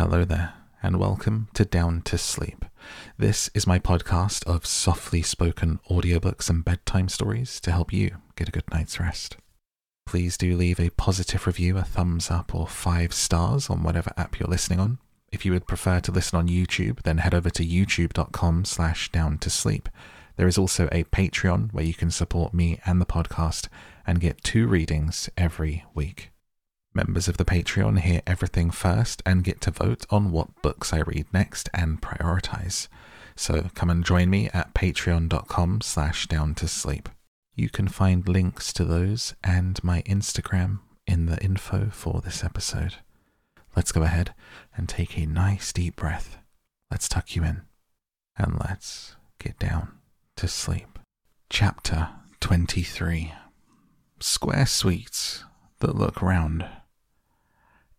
Hello there, and welcome to Down to Sleep. This is my podcast of softly spoken audiobooks and bedtime stories to help you get a good night's rest. Please do leave a positive review, a thumbs up, or five stars on whatever app you're listening on. If you would prefer to listen on YouTube, then head over to youtube.com slash down to sleep. There is also a Patreon where you can support me and the podcast and get two readings every week. Members of the Patreon hear everything first and get to vote on what books I read next and prioritize. So come and join me at patreon.com slash down to sleep. You can find links to those and my Instagram in the info for this episode. Let's go ahead and take a nice deep breath. Let's tuck you in and let's get down to sleep. Chapter 23 Square Sweets That Look Round.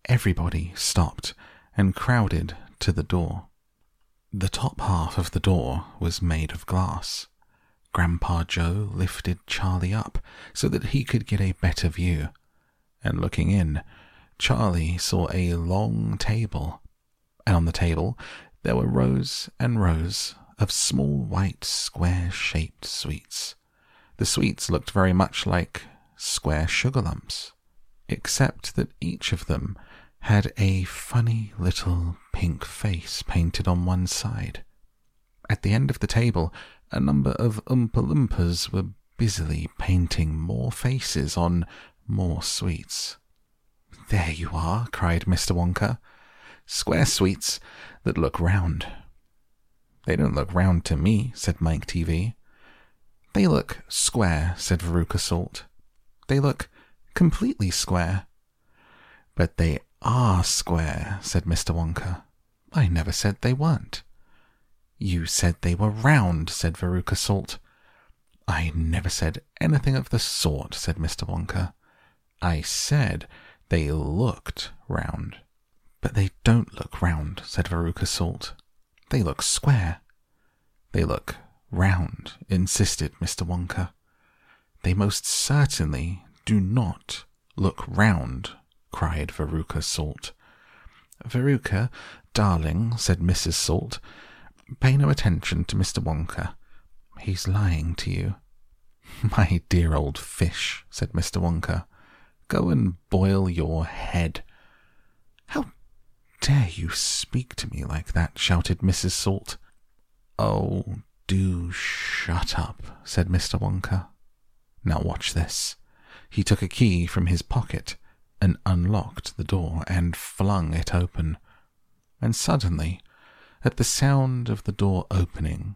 Everybody stopped and crowded to the door. The top half of the door was made of glass. Grandpa Joe lifted Charlie up so that he could get a better view, and looking in, Charlie saw a long table, and on the table there were rows and rows of small white square shaped sweets. The sweets looked very much like square sugar lumps, except that each of them had a funny little pink face painted on one side. At the end of the table, a number of Oompa Loompas were busily painting more faces on more sweets. There you are, cried Mr. Wonka. Square sweets that look round. They don't look round to me, said Mike Teavee. They look square, said Veruca Salt. They look completely square. But they are square, said Mr. Wonka. I never said they weren't. You said they were round, said Veruca Salt. I never said anything of the sort, said Mr. Wonka. I said they looked round. But they don't look round, said Veruca Salt. They look square. They look round, insisted Mr. Wonka. They most certainly do not look round, cried Veruca Salt. Veruca, darling, said Mrs. Salt, pay no attention to Mr. Wonka. He's lying to you. My dear old fish, said Mr. Wonka, go and boil your head. How dare you speak to me like that? shouted Mrs. Salt. Oh, do shut up, said Mr. Wonka. Now watch this. He took a key from his pocket and unlocked the door and flung it open. And suddenly, at the sound of the door opening,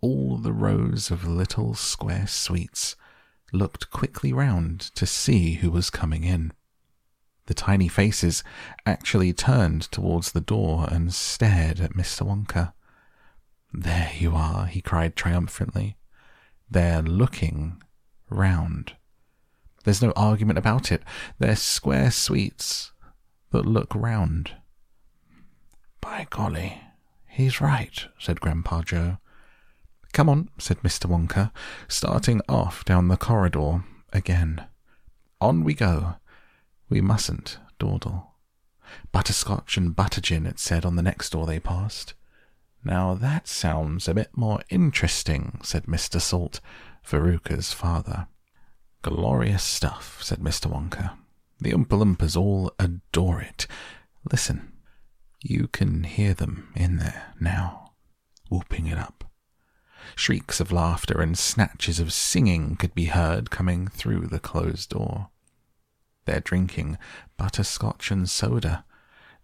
all the rows of little square sweets looked quickly round to see who was coming in. The tiny faces actually turned towards the door and stared at Mr. Wonka. There you are, he cried triumphantly. They're looking round. There's no argument about it. They're square sweets that look round. By golly, he's right, said Grandpa Joe. Come on, said Mr. Wonka, starting off down the corridor again. On we go. We mustn't dawdle. Butterscotch and butter gin, it said on the next door they passed. Now that sounds a bit more interesting, said Mr. Salt, Veruca's father. Glorious stuff, said Mr. Wonka. The Oompa all adore it. Listen, you can hear them in there now, whooping it up. Shrieks of laughter and snatches of singing could be heard coming through the closed door. They're drinking butterscotch and soda.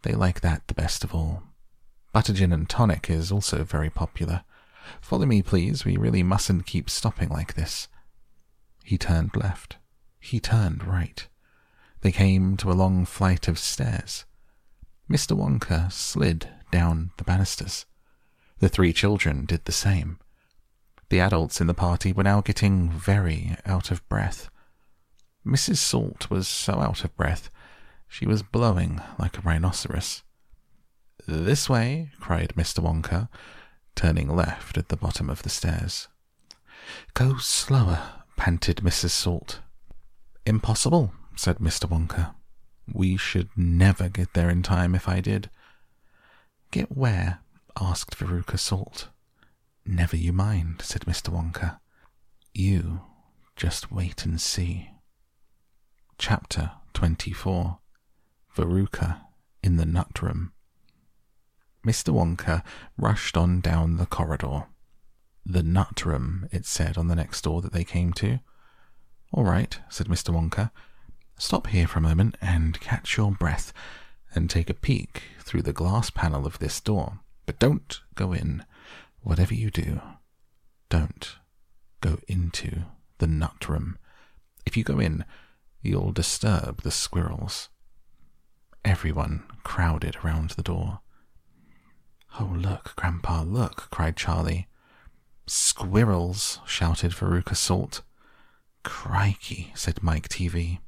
They like that the best of all. Butter gin and tonic is also very popular. Follow me, please. We really mustn't keep stopping like this. He turned left. He turned right. They came to a long flight of stairs. Mr. Wonka slid down the banisters. The three children did the same. The adults in the party were now getting very out of breath. Mrs. Salt was so out of breath she was blowing like a rhinoceros. This way, cried Mr. Wonka, turning left at the bottom of the stairs. Go slower, panted Mrs. Salt. Impossible, said Mr. Wonka. We should never get there in time if I did. Get where? asked Veruca Salt. Never you mind, said Mr. Wonka. You just wait and see. Chapter 24 Veruca in the Nut Room. Mr. Wonka rushed on down the corridor. The nut room, it said on the next door that they came to. All right, said Mr. Wonka. Stop here for a moment and catch your breath and take a peek through the glass panel of this door. But don't go in. Whatever you do, don't go into the nut room. If you go in, you'll disturb the squirrels. Everyone crowded around the door. Oh, look, Grandpa, look, cried Charlie. Squirrels, shouted Veruca Salt. Crikey, said Mike Teavee.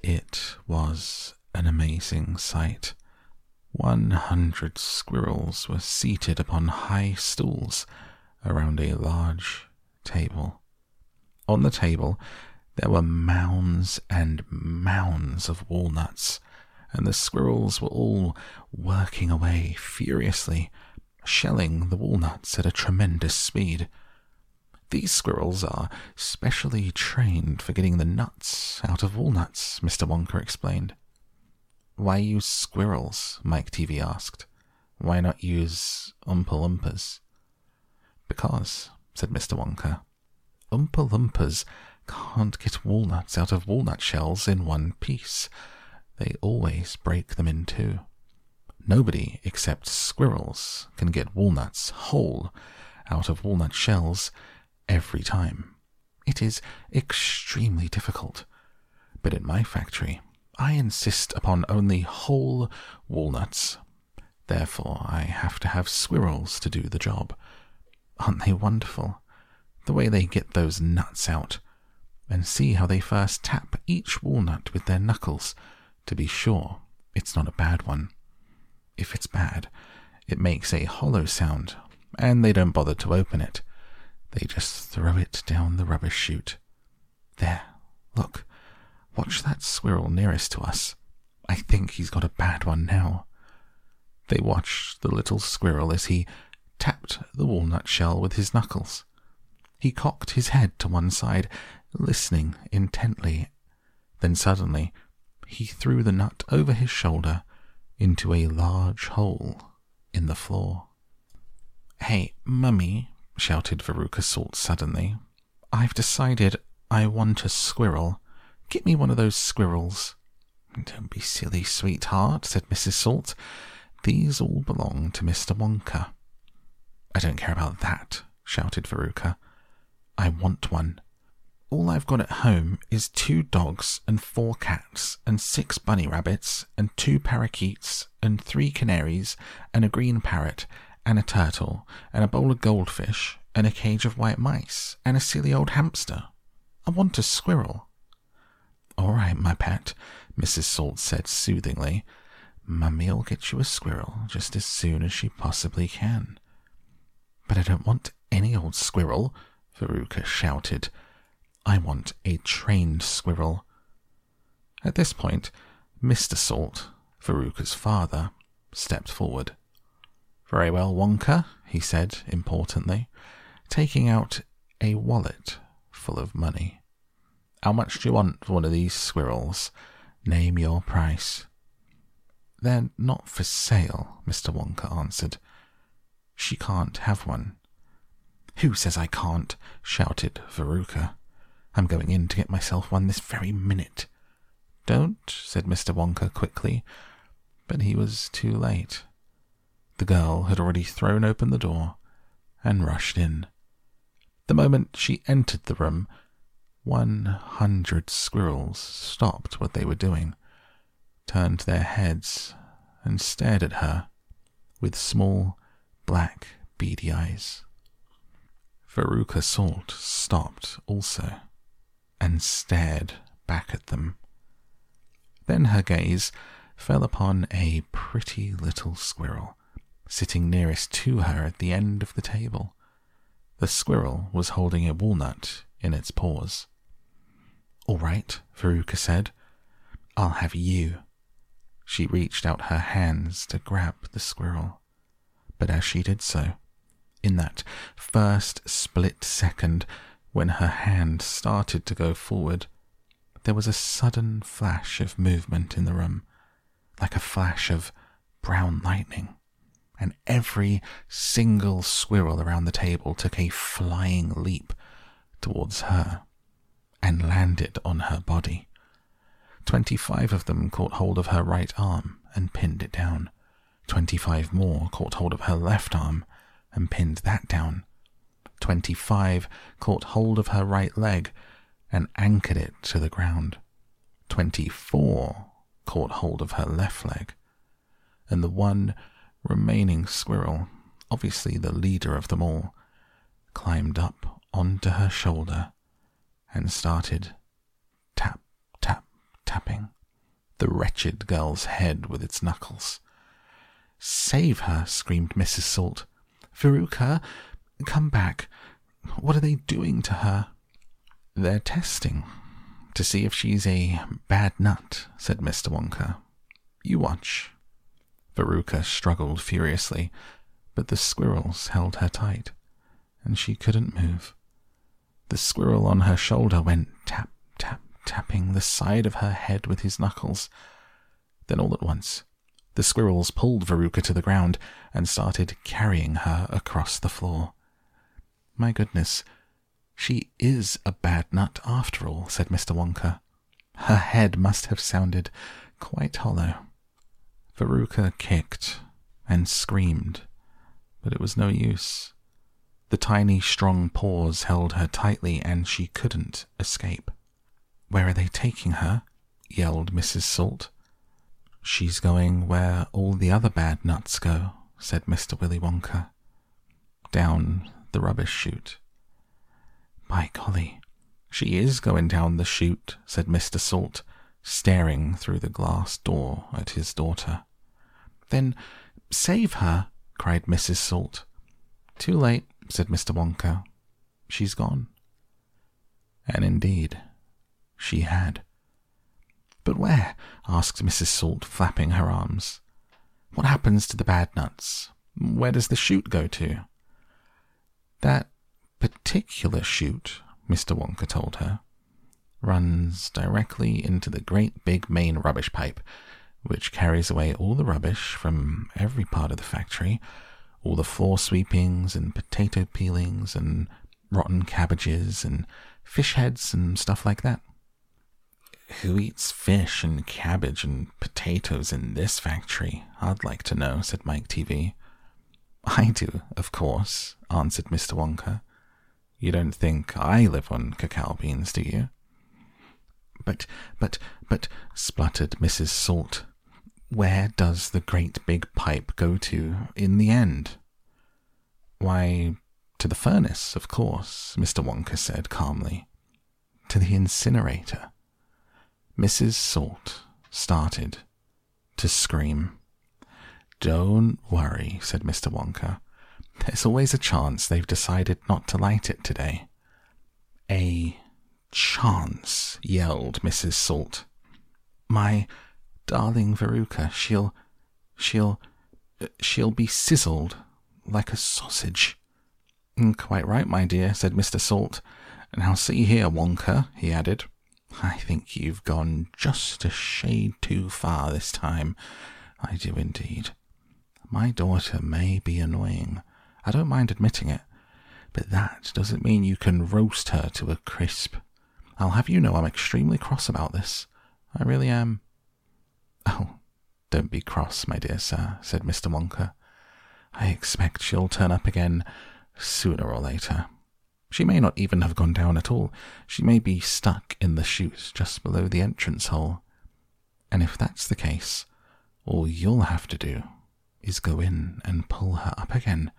It was an amazing sight. One hundred squirrels were seated upon high stools around a large table. On the table there were mounds and mounds of walnuts, and the squirrels were all working away furiously, shelling the walnuts at a tremendous speed. These squirrels are specially trained for getting the nuts out of walnuts, Mr. Wonka explained. Why use squirrels? Mike Teavee asked. Why not use Oompa Loompas? Because, said Mr. Wonka, Oompa Loompas can't get walnuts out of walnut shells in one piece. They always break them in two. Nobody except squirrels can get walnuts whole out of walnut shells every time. It is extremely difficult. But in my factory, I insist upon only whole walnuts. Therefore, I have to have squirrels to do the job. Aren't they wonderful? The way they get those nuts out. And see how they first tap each walnut with their knuckles to be sure it's not a bad one. If it's bad, it makes a hollow sound, and they don't bother to open it. They just throw it down the rubbish chute. There, look, watch that squirrel nearest to us. I think he's got a bad one now. They watched the little squirrel as he tapped the walnut shell with his knuckles. He cocked his head to one side, listening intently. Then suddenly he threw the nut over his shoulder into a large hole in the floor. Hey, Mummy, shouted Veruca Salt suddenly. I've decided I want a squirrel. Get me one of those squirrels. Don't be silly, sweetheart, said Mrs. Salt. These all belong to Mr. Wonka. I don't care about that, shouted Veruca. I want one. All I've got at home is two dogs and four cats and six bunny rabbits and two parakeets and three canaries and a green parrot and a turtle and a bowl of goldfish and a cage of white mice and a silly old hamster. I want a squirrel. All right, my pet, Mrs. Salt said soothingly. Mummy'll get you a squirrel just as soon as she possibly can. But I don't want any old squirrel, Veruca shouted. I want a trained squirrel. At this point, Mr. Salt, Veruca's father, stepped forward. Very well, Wonka, he said importantly, taking out a wallet full of money. How much do you want for one of these squirrels? Name your price. They're not for sale, Mr. Wonka answered. She can't have one. Who says I can't? shouted Veruca. I'm going in to get myself one this very minute. Don't, said Mr. Wonka quickly, but he was too late. The girl had already thrown open the door and rushed in. The moment she entered the room, one hundred squirrels stopped what they were doing, turned their heads, and stared at her with small, black, beady eyes. Veruca Salt stopped also and stared back at them. Then her gaze fell upon a pretty little squirrel sitting nearest to her at the end of the table. The squirrel was holding a walnut in its paws. All right, Veruca said. I'll have you. She reached out her hands to grab the squirrel. But as she did so, in that first split second when her hand started to go forward, there was a sudden flash of movement in the room, like a flash of brown lightning, and every single squirrel around the table took a flying leap towards her and landed on her body. Twenty five of them caught hold of her right arm and pinned it down. Twenty five more caught hold of her left arm and pinned that down. Twenty five caught hold of her right leg and anchored it to the ground. Twenty four caught hold of her left leg. And the one remaining squirrel, obviously the leader of them all, climbed up onto her shoulder and started tap, tap, tapping the wretched girl's head with its knuckles. Save her, screamed Mrs. Salt. Veruca, come back. What are they doing to her? They're testing to see if she's a bad nut, said Mr. Wonka. You watch. Veruca struggled furiously, but the squirrels held her tight, and she couldn't move. The squirrel on her shoulder went tap, tap, tapping the side of her head with his knuckles. Then all at once, the squirrels pulled Veruca to the ground and started carrying her across the floor. My goodness, she is a bad nut after all, said Mr. Wonka. Her head must have sounded quite hollow. Veruca kicked and screamed, but it was no use. The tiny, strong paws held her tightly, and she couldn't escape. Where are they taking her? yelled Mrs. Salt. She's going where all the other bad nuts go, said Mr. Willy Wonka. Down the rubbish chute. By golly, she is going down the chute, said Mr. Salt, staring through the glass door at his daughter. Then save her, cried Mrs. Salt. Too late, said Mr. Wonka. She's gone. And indeed, she had. But where? asked Mrs. Salt, flapping her arms. What happens to the bad nuts? Where does the chute go to? That particular chute, Mr. Wonka told her, runs directly into the great big main rubbish pipe, which carries away all the rubbish from every part of the factory, all the floor sweepings and potato peelings and rotten cabbages and fish heads and stuff like that. Who eats fish and cabbage and potatoes in this factory? I'd like to know, said Mike Teavee. I do, of course, answered Mr. Wonka. You don't think I live on cacao beans, do you? But, but, but, spluttered Mrs. Salt. Where does the great big pipe go to in the end? Why, to the furnace, of course, Mr. Wonka said calmly. To the incinerator. Mrs. Salt started to scream. Don't worry, said Mr. Wonka. There's always a chance they've decided not to light it today. A chance, yelled Mrs. Salt. My darling Veruca, she'll, she'll, she'll be sizzled like a sausage. Mm, quite right, my dear, said Mr. Salt. Now see here, Wonka, he added. I think you've gone just a shade too far this time. I do indeed. My daughter may be annoying. I don't mind admitting it. But that doesn't mean you can roast her to a crisp. I'll have you know I'm extremely cross about this. I really am. Oh, don't be cross, my dear sir, said Mr. Wonka. I expect she'll turn up again sooner or later. She may not even have gone down at all. She may be stuck in the chute just below the entrance hole. And if that's the case, all you'll have to do is go in and pull her up again.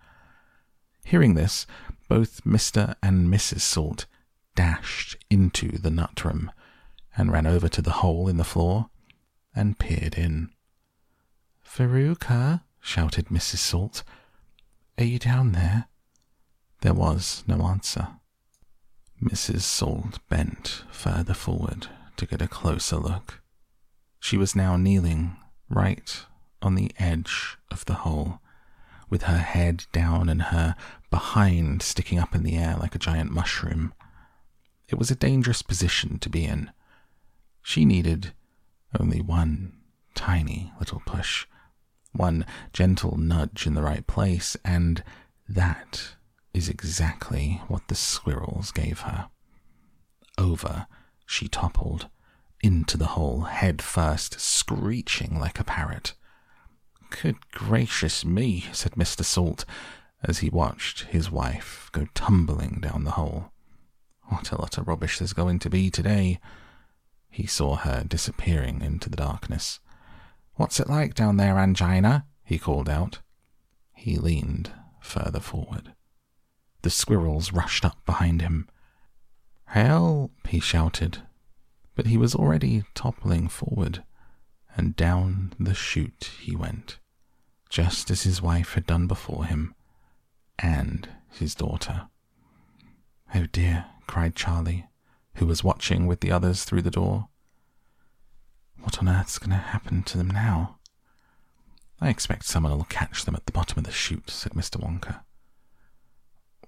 Hearing this, both Mr. and Mrs. Salt dashed into the nut room and ran over to the hole in the floor and peered in. Veruca, shouted Mrs. Salt, are you down there? There was no answer. Mrs. Salt bent further forward to get a closer look. She was now kneeling right on the edge of the hole, with her head down and her behind sticking up in the air like a giant mushroom. It was a dangerous position to be in. She needed only one tiny little push, one gentle nudge in the right place, and that is exactly what the squirrels gave her. Over she toppled, into the hole, head first, screeching like a parrot. Good gracious me, said Mr. Salt, as he watched his wife go tumbling down the hole. What a lot of rubbish there's going to be today. He saw her disappearing into the darkness. What's it like down there, Angina? he called out. He leaned further forward. The squirrels rushed up behind him. Help! he shouted, but he was already toppling forward, and down the chute he went, just as his wife had done before him, and his daughter. Oh dear, cried Charlie, who was watching with the others through the door. What on earth's going to happen to them now? I expect someone will catch them at the bottom of the chute, said Mr. Wonka.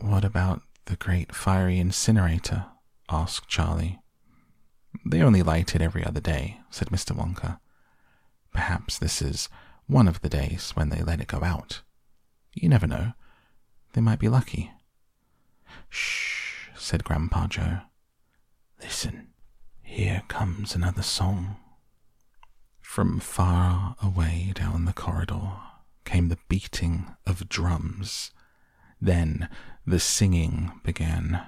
What about the great fiery incinerator? asked Charlie. They only light it every other day, said Mr. Wonka. Perhaps this is one of the days when they let it go out. You never know. They might be lucky. Shh, said Grandpa Joe. Listen, here comes another song. From far away down the corridor came the beating of drums. Then the singing began.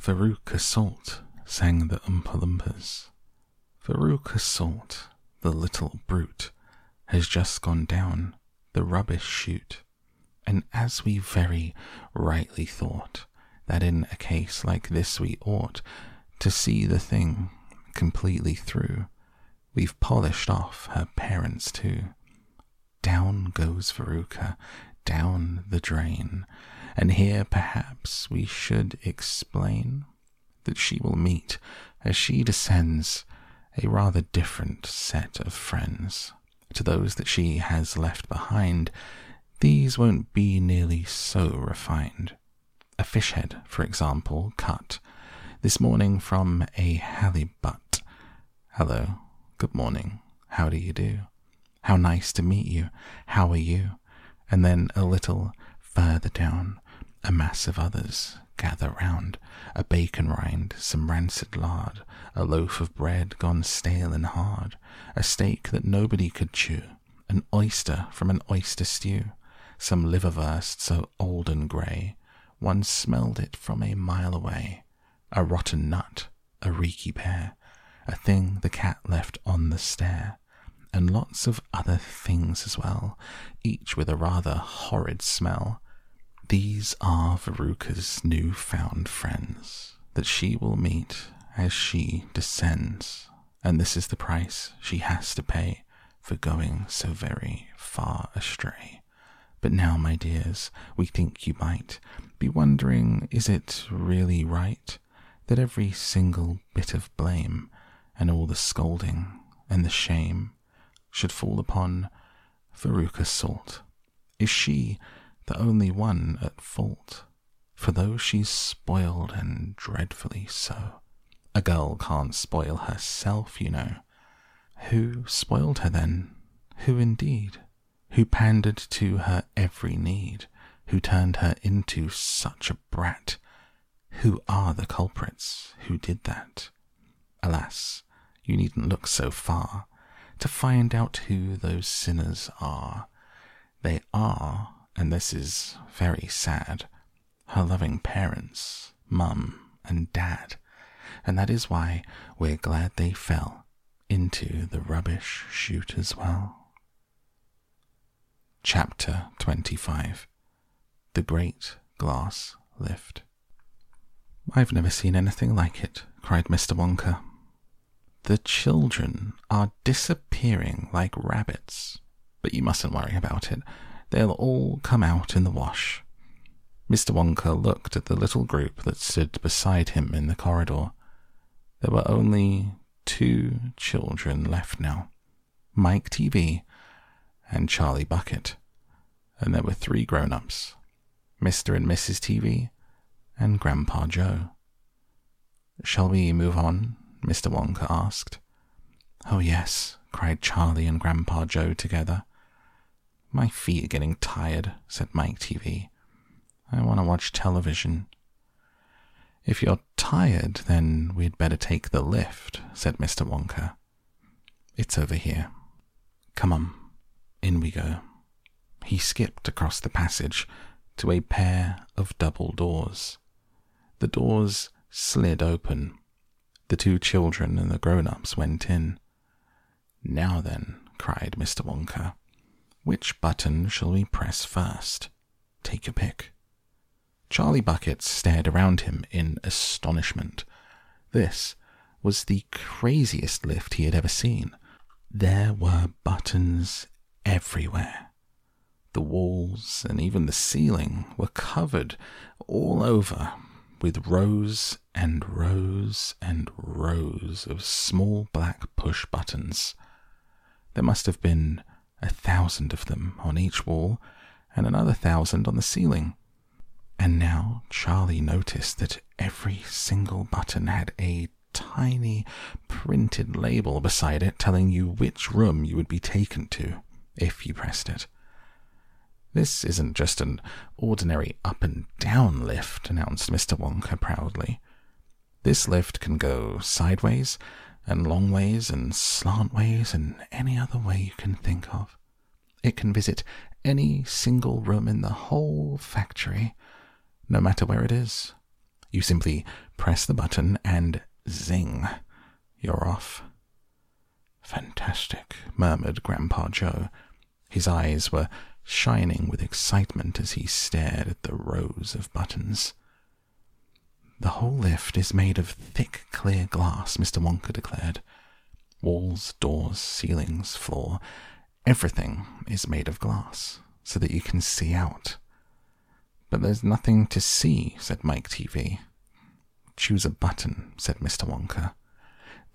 Veruca Salt sang the Oompa Loompas. Veruca Salt, the little brute, has just gone down the rubbish chute. And as we very rightly thought that in a case like this we ought to see the thing completely through, we've polished off her parents too. Down goes Veruca, down the drain, and here perhaps we should explain that she will meet as she descends a rather different set of friends to those that she has left behind. These won't be nearly so refined. A fish head, for example, cut this morning from a halibut. Hello, good morning, how do you do? How nice to meet you, how are you? And then a little further down, a mass of others gather round, a bacon rind, some rancid lard, a loaf of bread gone stale and hard, a steak that nobody could chew, an oyster from an oyster stew, some liverwurst so old and grey, one smelled it from a mile away, a rotten nut, a reeky pear, a thing the cat left on the stair, and lots of other things as well, each with a rather horrid smell, these are Veruca's new found friends that she will meet as she descends, and this is the price she has to pay for going so very far astray. But now, my dears, we think you might be wondering is it really right that every single bit of blame and all the scolding and the shame should fall upon Veruca Salt? Is she the only one at fault, for though she's spoiled and dreadfully so, a girl can't spoil herself, you know. Who spoiled her then? Who indeed? Who pandered to her every need? Who turned her into such a brat? Who are the culprits who did that? Alas, you needn't look so far to find out who those sinners are. They are and this is very sad, her loving parents, mum and dad, and that is why we're glad they fell into the rubbish chute as well. Chapter 25 The Great Glass Lift. I've never seen anything like it, cried Mr. Wonka. The children are disappearing like rabbits, but you mustn't worry about it. They'll all come out in the wash. Mr. Wonka looked at the little group that stood beside him in the corridor. There were only two children left now Mike Teavee and Charlie Bucket, and there were three grown ups Mr. and Mrs. Teavee and Grandpa Joe. Shall we move on? Mr. Wonka asked. Oh, yes, cried Charlie and Grandpa Joe together. My feet are getting tired, said Mike Teavee. I want to watch television. If you're tired, then we'd better take the lift, said Mr. Wonka. It's over here. Come on, in we go. He skipped across the passage to a pair of double doors. The doors slid open. The two children and the grown ups went in. Now then, cried Mr. Wonka, which button shall we press first? Take your pick. Charlie Bucket stared around him in astonishment. This was the craziest lift he had ever seen. There were buttons everywhere. The walls and even the ceiling were covered all over with rows and rows and rows of small black push buttons. There must have been a thousand of them on each wall and another thousand on the ceiling. And now Charlie noticed that every single button had a tiny printed label beside it telling you which room you would be taken to if you pressed it. This isn't just an ordinary up and down lift, announced Mr. Wonka proudly. This lift can go sideways and long ways and slant ways and any other way you can think of. It can visit any single room in the whole factory no matter where it is. You simply press the button and zing, you're off. Fantastic, murmured Grandpa Joe. His eyes were shining with excitement as he stared at the rows of buttons. The whole lift is made of thick, clear glass, Mr. Wonka declared. Walls, doors, ceilings, floor, everything is made of glass so that you can see out. But there's nothing to see, said Mike Teavee. Choose a button, said Mr. Wonka.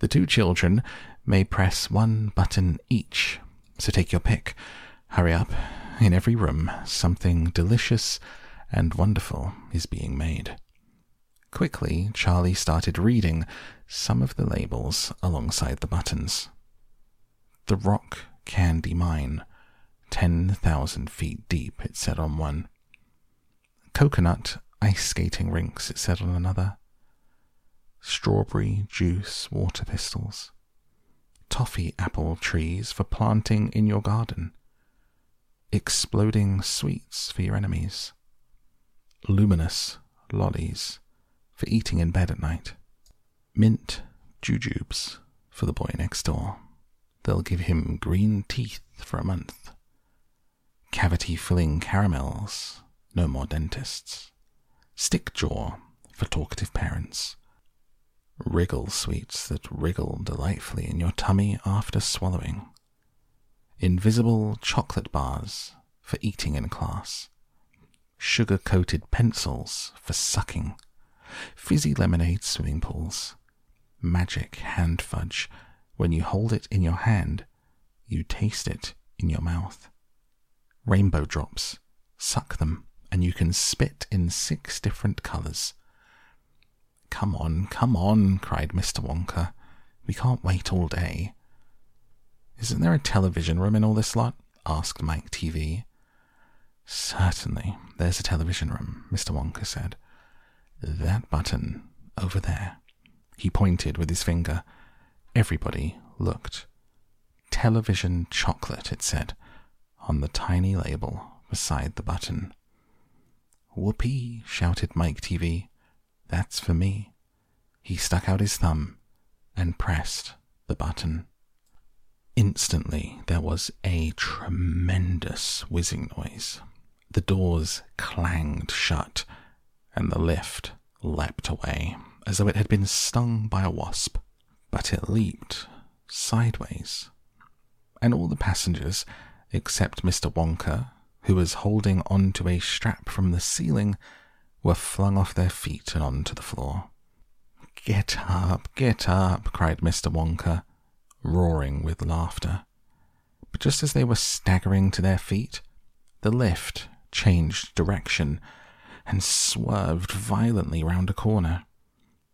The two children may press one button each, so take your pick. Hurry up. In every room, something delicious and wonderful is being made. Quickly, Charlie started reading some of the labels alongside the buttons. The Rock Candy Mine, 10,000 feet deep, it said on one. Coconut ice skating rinks, it said on another. Strawberry juice water pistols. Toffee apple trees for planting in your garden. Exploding sweets for your enemies. Luminous lollies for eating in bed at night. Mint jujubes for the boy next door. They'll give him green teeth for a month. Cavity filling caramels no more dentists. Stick jaw for talkative parents. Wriggle sweets that wriggle delightfully in your tummy after swallowing. Invisible chocolate bars for eating in class. Sugar coated pencils for sucking. Fizzy lemonade swimming pools. Magic hand fudge. When you hold it in your hand, you taste it in your mouth. Rainbow drops. Suck them and you can spit in six different colours. Come on, come on, cried Mr. Wonka. We can't wait all day. Isn't there a television room in all this lot? asked Mike Teavee. Certainly, there's a television room, Mr. Wonka said. That button over there. He pointed with his finger. Everybody looked. Television chocolate, it said, on the tiny label beside the button. Whoopee, shouted Mike Teavee. That's for me. He stuck out his thumb and pressed the button. Instantly, there was a tremendous whizzing noise. The doors clanged shut, and the lift leapt away as though it had been stung by a wasp. But it leaped sideways, and all the passengers, except Mr. Wonka who was holding onto a strap from the ceiling, were flung off their feet and onto the floor. Get up, get up, cried Mr. Wonka, roaring with laughter. But just as they were staggering to their feet, the lift changed direction and swerved violently round a corner,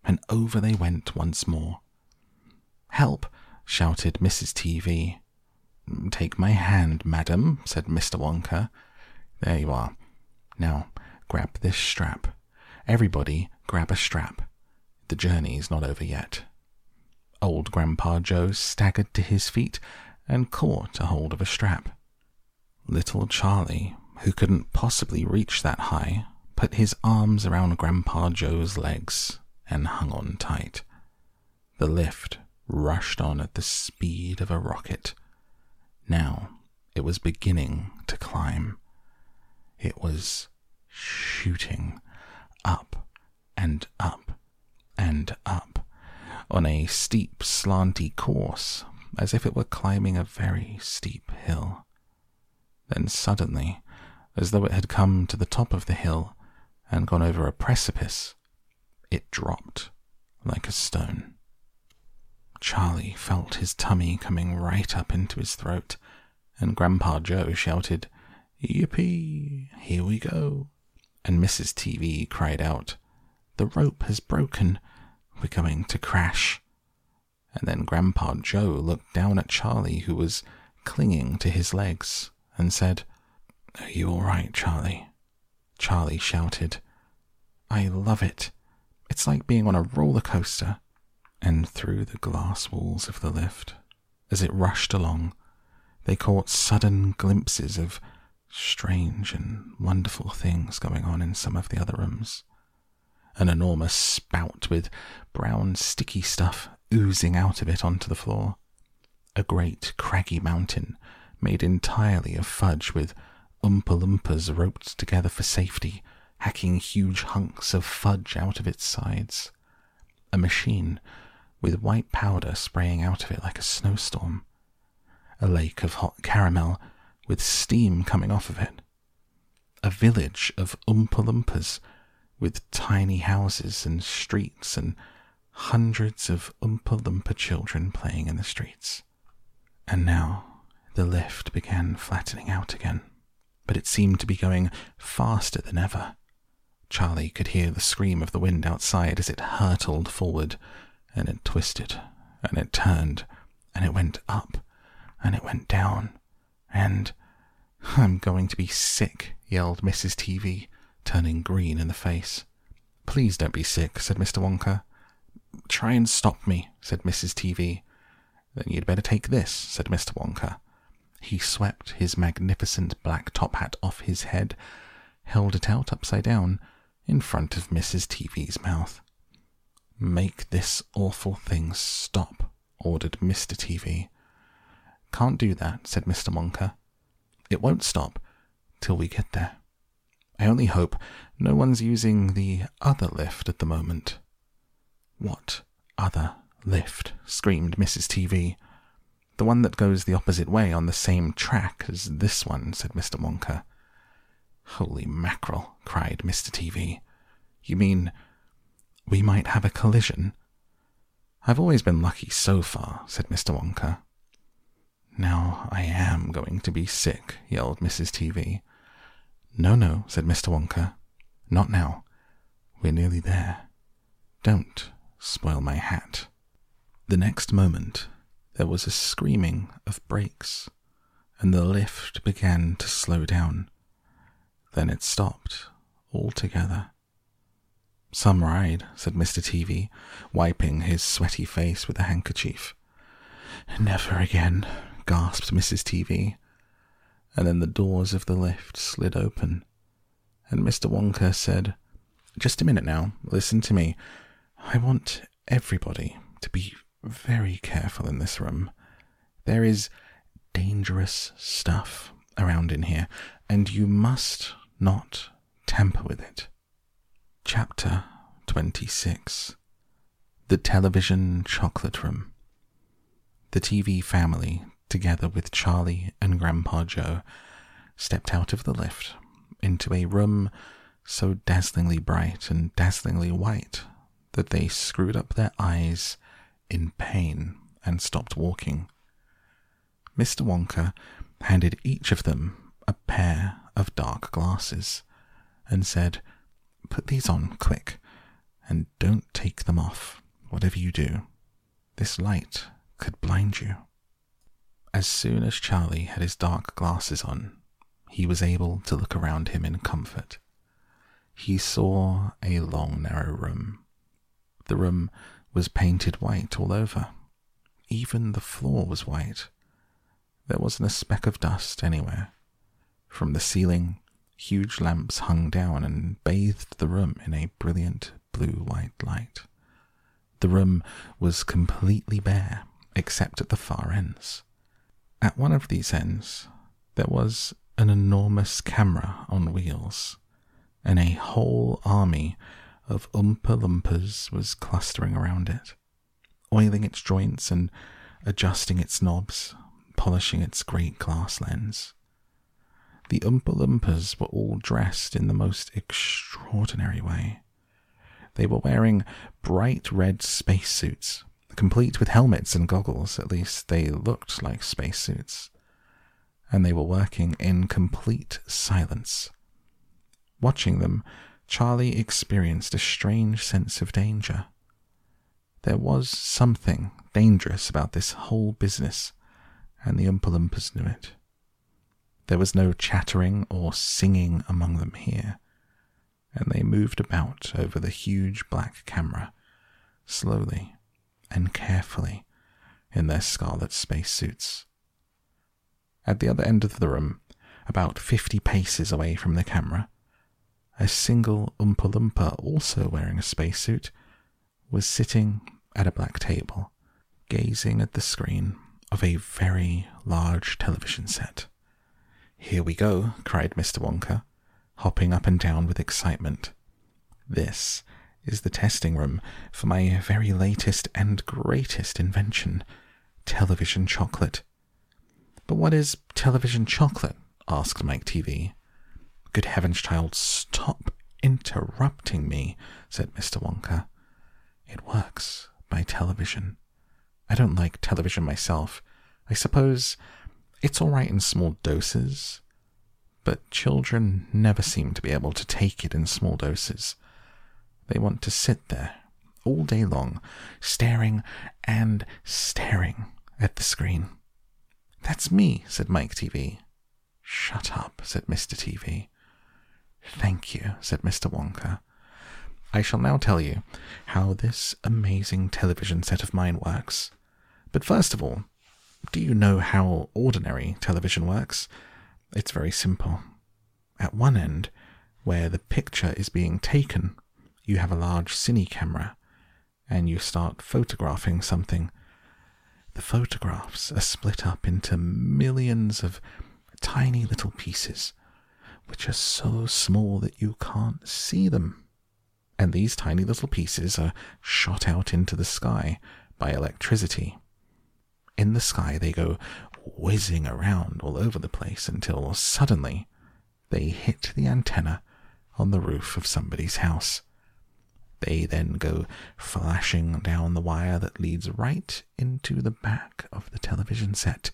and over they went once more. Help! shouted Mrs. Teavee. Take my hand, madam, said Mr. Wonka. There you are. Now, grab this strap. Everybody, grab a strap. The journey's not over yet. Old Grandpa Joe staggered to his feet and caught a hold of a strap. Little Charlie, who couldn't possibly reach that high, put his arms around Grandpa Joe's legs and hung on tight. The lift rushed on at the speed of a rocket. Now it was beginning to climb. It was shooting up and up and up on a steep, slanty course, as if it were climbing a very steep hill. Then suddenly, as though it had come to the top of the hill and gone over a precipice, it dropped like a stone. Charlie felt his tummy coming right up into his throat, and Grandpa Joe shouted, Yippee! Here we go! And Mrs. Teavee cried out, The rope has broken. We're going to crash. And then Grandpa Joe looked down at Charlie, who was clinging to his legs, and said, Are you all right, Charlie? Charlie shouted, I love it. It's like being on a roller coaster. And through the glass walls of the lift, as it rushed along, they caught sudden glimpses of strange and wonderful things going on in some of the other rooms. An enormous spout with brown sticky stuff oozing out of it onto the floor. A great craggy mountain made entirely of fudge with Oompa Loompas roped together for safety, hacking huge hunks of fudge out of its sides. A machine with white powder spraying out of it like a snowstorm. A lake of hot caramel with steam coming off of it. A village of Oompa Loompas with tiny houses and streets and hundreds of Oompa Loompa children playing in the streets. And now the lift began flattening out again, but it seemed to be going faster than ever. Charlie could hear the scream of the wind outside as it hurtled forward, and it twisted, and it turned, and it went up, and it went down, and I'm going to be sick, yelled Mrs. Teavee, turning green in the face. Please don't be sick, said Mr. Wonka. Try and stop me, said Mrs. Teavee. Then you'd better take this, said Mr. Wonka. He swept his magnificent black top hat off his head, held it out upside down in front of Mrs. Teavee's mouth. Make this awful thing stop, ordered Mr. Teavee. Can't do that, said Mr. Wonka. It won't stop till we get there. I only hope no one's using the other lift at the moment. What other lift? screamed Mrs. Teavee. The one that goes the opposite way on the same track as this one, said Mr. Wonka. Holy mackerel, cried Mr. Teavee. You mean we might have a collision? I've always been lucky so far, said Mr. Wonka. Now I am going to be sick, yelled Mrs. Teavee. No, no, said Mr. Wonka. Not now. We're nearly there. Don't spoil my hat. The next moment, there was a screaming of brakes, and the lift began to slow down. Then it stopped altogether. Some ride, said Mr. Teavee, wiping his sweaty face with a handkerchief. Never again, gasped Mrs. Teavee. And then the doors of the lift slid open, and Mr. Wonka said, Just a minute now, listen to me. I want everybody to be very careful in this room. There is dangerous stuff around in here, and you must not tamper with it. Chapter 26 The Television Chocolate Room. The Teavee family together with Charlie and Grandpa Joe, stepped out of the lift into a room so dazzlingly bright and dazzlingly white that they screwed up their eyes in pain and stopped walking. Mr. Wonka handed each of them a pair of dark glasses and said, Put these on quick, and don't take them off, whatever you do. This light could blind you. As soon as Charlie had his dark glasses on, he was able to look around him in comfort. He saw a long, narrow room. The room was painted white all over. Even the floor was white. There wasn't a speck of dust anywhere. From the ceiling, huge lamps hung down and bathed the room in a brilliant blue white light. The room was completely bare, except at the far ends. At one of these ends, there was an enormous camera on wheels, and a whole army of Oompa Loompas was clustering around it, oiling its joints and adjusting its knobs, polishing its great glass lens. The Oompa Loompas were all dressed in the most extraordinary way. They were wearing bright red spacesuits, complete with helmets and goggles, at least they looked like spacesuits. And they were working in complete silence. Watching them, Charlie experienced a strange sense of danger. There was something dangerous about this whole business, and the Oompa Loompas knew it. There was no chattering or singing among them here and they moved about over the huge black camera, slowly and carefully, in their scarlet spacesuits. At the other end of the room, about fifty paces away from the camera, a single Oompa Loompa, also wearing a spacesuit, was sitting at a black table, gazing at the screen of a very large television set. Here we go, cried Mr. Wonka hopping up and down with excitement. This is the testing room for my very latest and greatest invention television chocolate. But what is television chocolate? asked Mike Teavee. Good heavens, child, stop interrupting me, said Mr. Wonka. It works by television. I don't like television myself. I suppose it's all right in small doses, but children never seem to be able to take it in small doses. They want to sit there all day long, staring and staring at the screen. That's me, said Mike Teavee. Shut up, said Mr. Teavee. Thank you, said Mr. Wonka. I shall now tell you how this amazing television set of mine works. But first of all, do you know how ordinary television works? It's very simple. At one end, where the picture is being taken, you have a large cine camera, and you start photographing something. The photographs are split up into millions of tiny little pieces, which are so small that you can't see them. And these tiny little pieces are shot out into the sky by electricity. In the sky, they go whizzing around all over the place until suddenly they hit the antenna on the roof of somebody's house. They then go flashing down the wire that leads right into the back of the television set,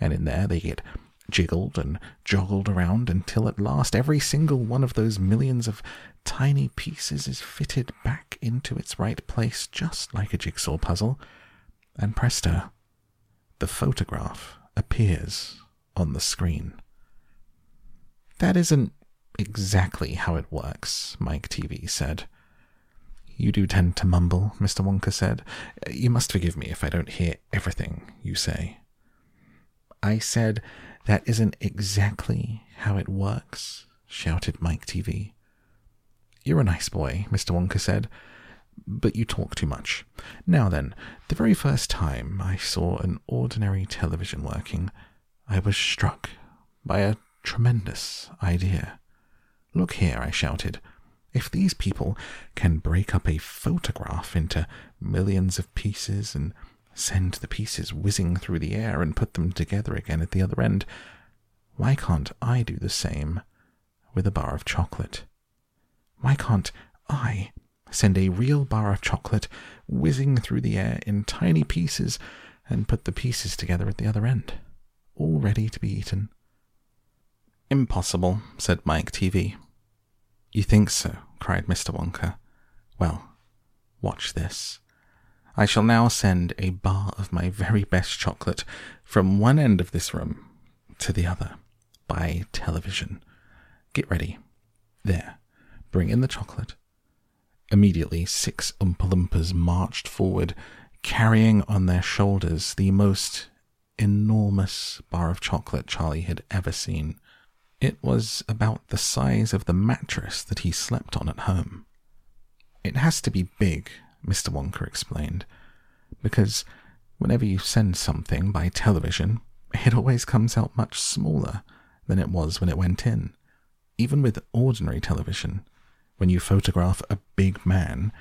and in there they get jiggled and joggled around until at last every single one of those millions of tiny pieces is fitted back into its right place just like a jigsaw puzzle, and presto, the photograph appears on the screen. That isn't exactly how it works, Mike Teavee said. You do tend to mumble, Mr. Wonka said. You must forgive me if I don't hear everything you say. I said that isn't exactly how it works, shouted Mike Teavee. You're a nice boy, Mr. Wonka said but you talk too much. Now then, the very first time I saw an ordinary television working, I was struck by a tremendous idea. Look here, I shouted. If these people can break up a photograph into millions of pieces and send the pieces whizzing through the air and put them together again at the other end, why can't I do the same with a bar of chocolate? Why can't I send a real bar of chocolate whizzing through the air in tiny pieces, and put the pieces together at the other end, all ready to be eaten. Impossible, said Mike Teavee. You think so? cried Mr. Wonka. Well, watch this. I shall now send a bar of my very best chocolate from one end of this room to the other by television. Get ready. There. Bring in the chocolate. Immediately, six Oompa Loompas marched forward, carrying on their shoulders the most enormous bar of chocolate Charlie had ever seen. It was about the size of the mattress that he slept on at home. It has to be big, Mr. Wonka explained, because whenever you send something by television, it always comes out much smaller than it was when it went in. Even with ordinary television, when you photograph a big man,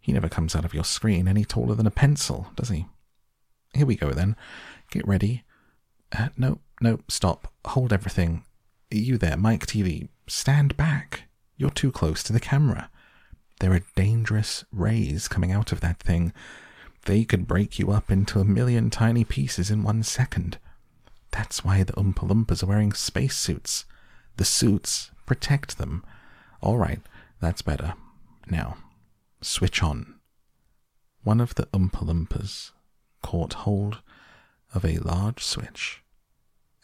he never comes out of your screen any taller than a pencil, does he? Here we go then. Get ready. Uh, no, no, stop. Hold everything. You there, Mike Teavee. Stand back. You're too close to the camera. There are dangerous rays coming out of that thing. They could break you up into a million tiny pieces in one second. That's why the Oompa Loompas are wearing spacesuits. The suits protect them. All right, that's better. Now, switch on. One of the Oompa Loompas caught hold of a large switch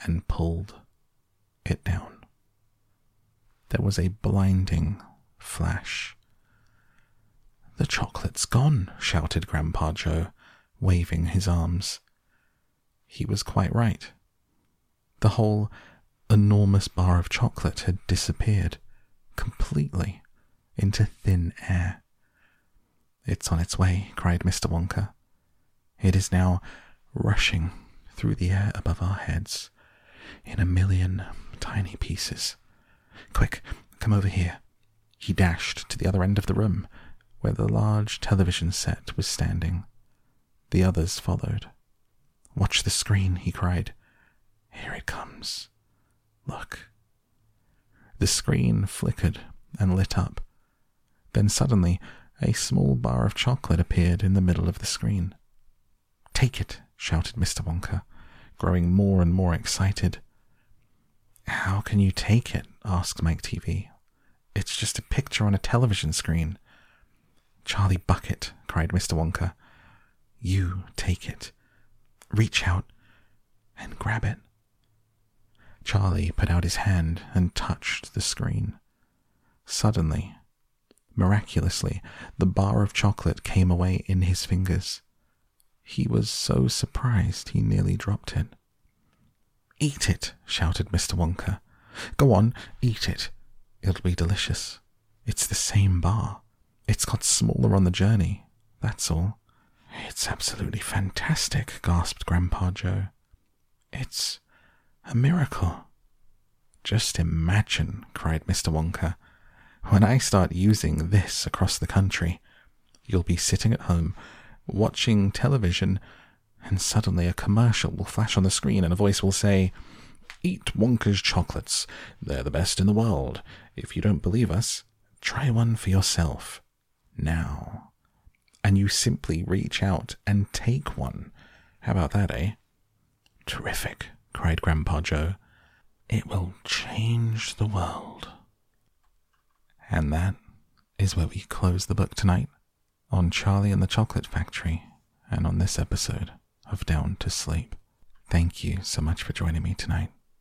and pulled it down. There was a blinding flash. The chocolate's gone, shouted Grandpa Joe, waving his arms. He was quite right. The whole enormous bar of chocolate had disappeared completely into thin air. It's on its way, cried Mr. Wonka. It is now rushing through the air above our heads in a million tiny pieces. Quick, come over here. He dashed to the other end of the room, where the large television set was standing. The others followed. Watch the screen, he cried. Here it comes. Look. The screen flickered and lit up. Then suddenly, a small bar of chocolate appeared in the middle of the screen. Take it, shouted Mr. Wonka, growing more and more excited. How can you take it? asked Mike Teavee. It's just a picture on a television screen. Charlie Bucket, cried Mr. Wonka. You take it. Reach out and grab it. Charlie put out his hand and touched the screen. Suddenly, miraculously, the bar of chocolate came away in his fingers. He was so surprised he nearly dropped it. Eat it, shouted Mr. Wonka. Go on, eat it. It'll be delicious. It's the same bar. It's got smaller on the journey. That's all. It's absolutely fantastic, gasped Grandpa Joe. It's a miracle. Just imagine, cried Mr. Wonka. When I start using this across the country, you'll be sitting at home watching television, and suddenly a commercial will flash on the screen and a voice will say, Eat Wonka's chocolates. They're the best in the world. If you don't believe us, try one for yourself. Now. And you simply reach out and take one. How about that, eh? Terrific, cried Grandpa Joe. It will change the world. And that is where we close the book tonight on Charlie and the Chocolate Factory and on this episode of Down to Sleep. Thank you so much for joining me tonight.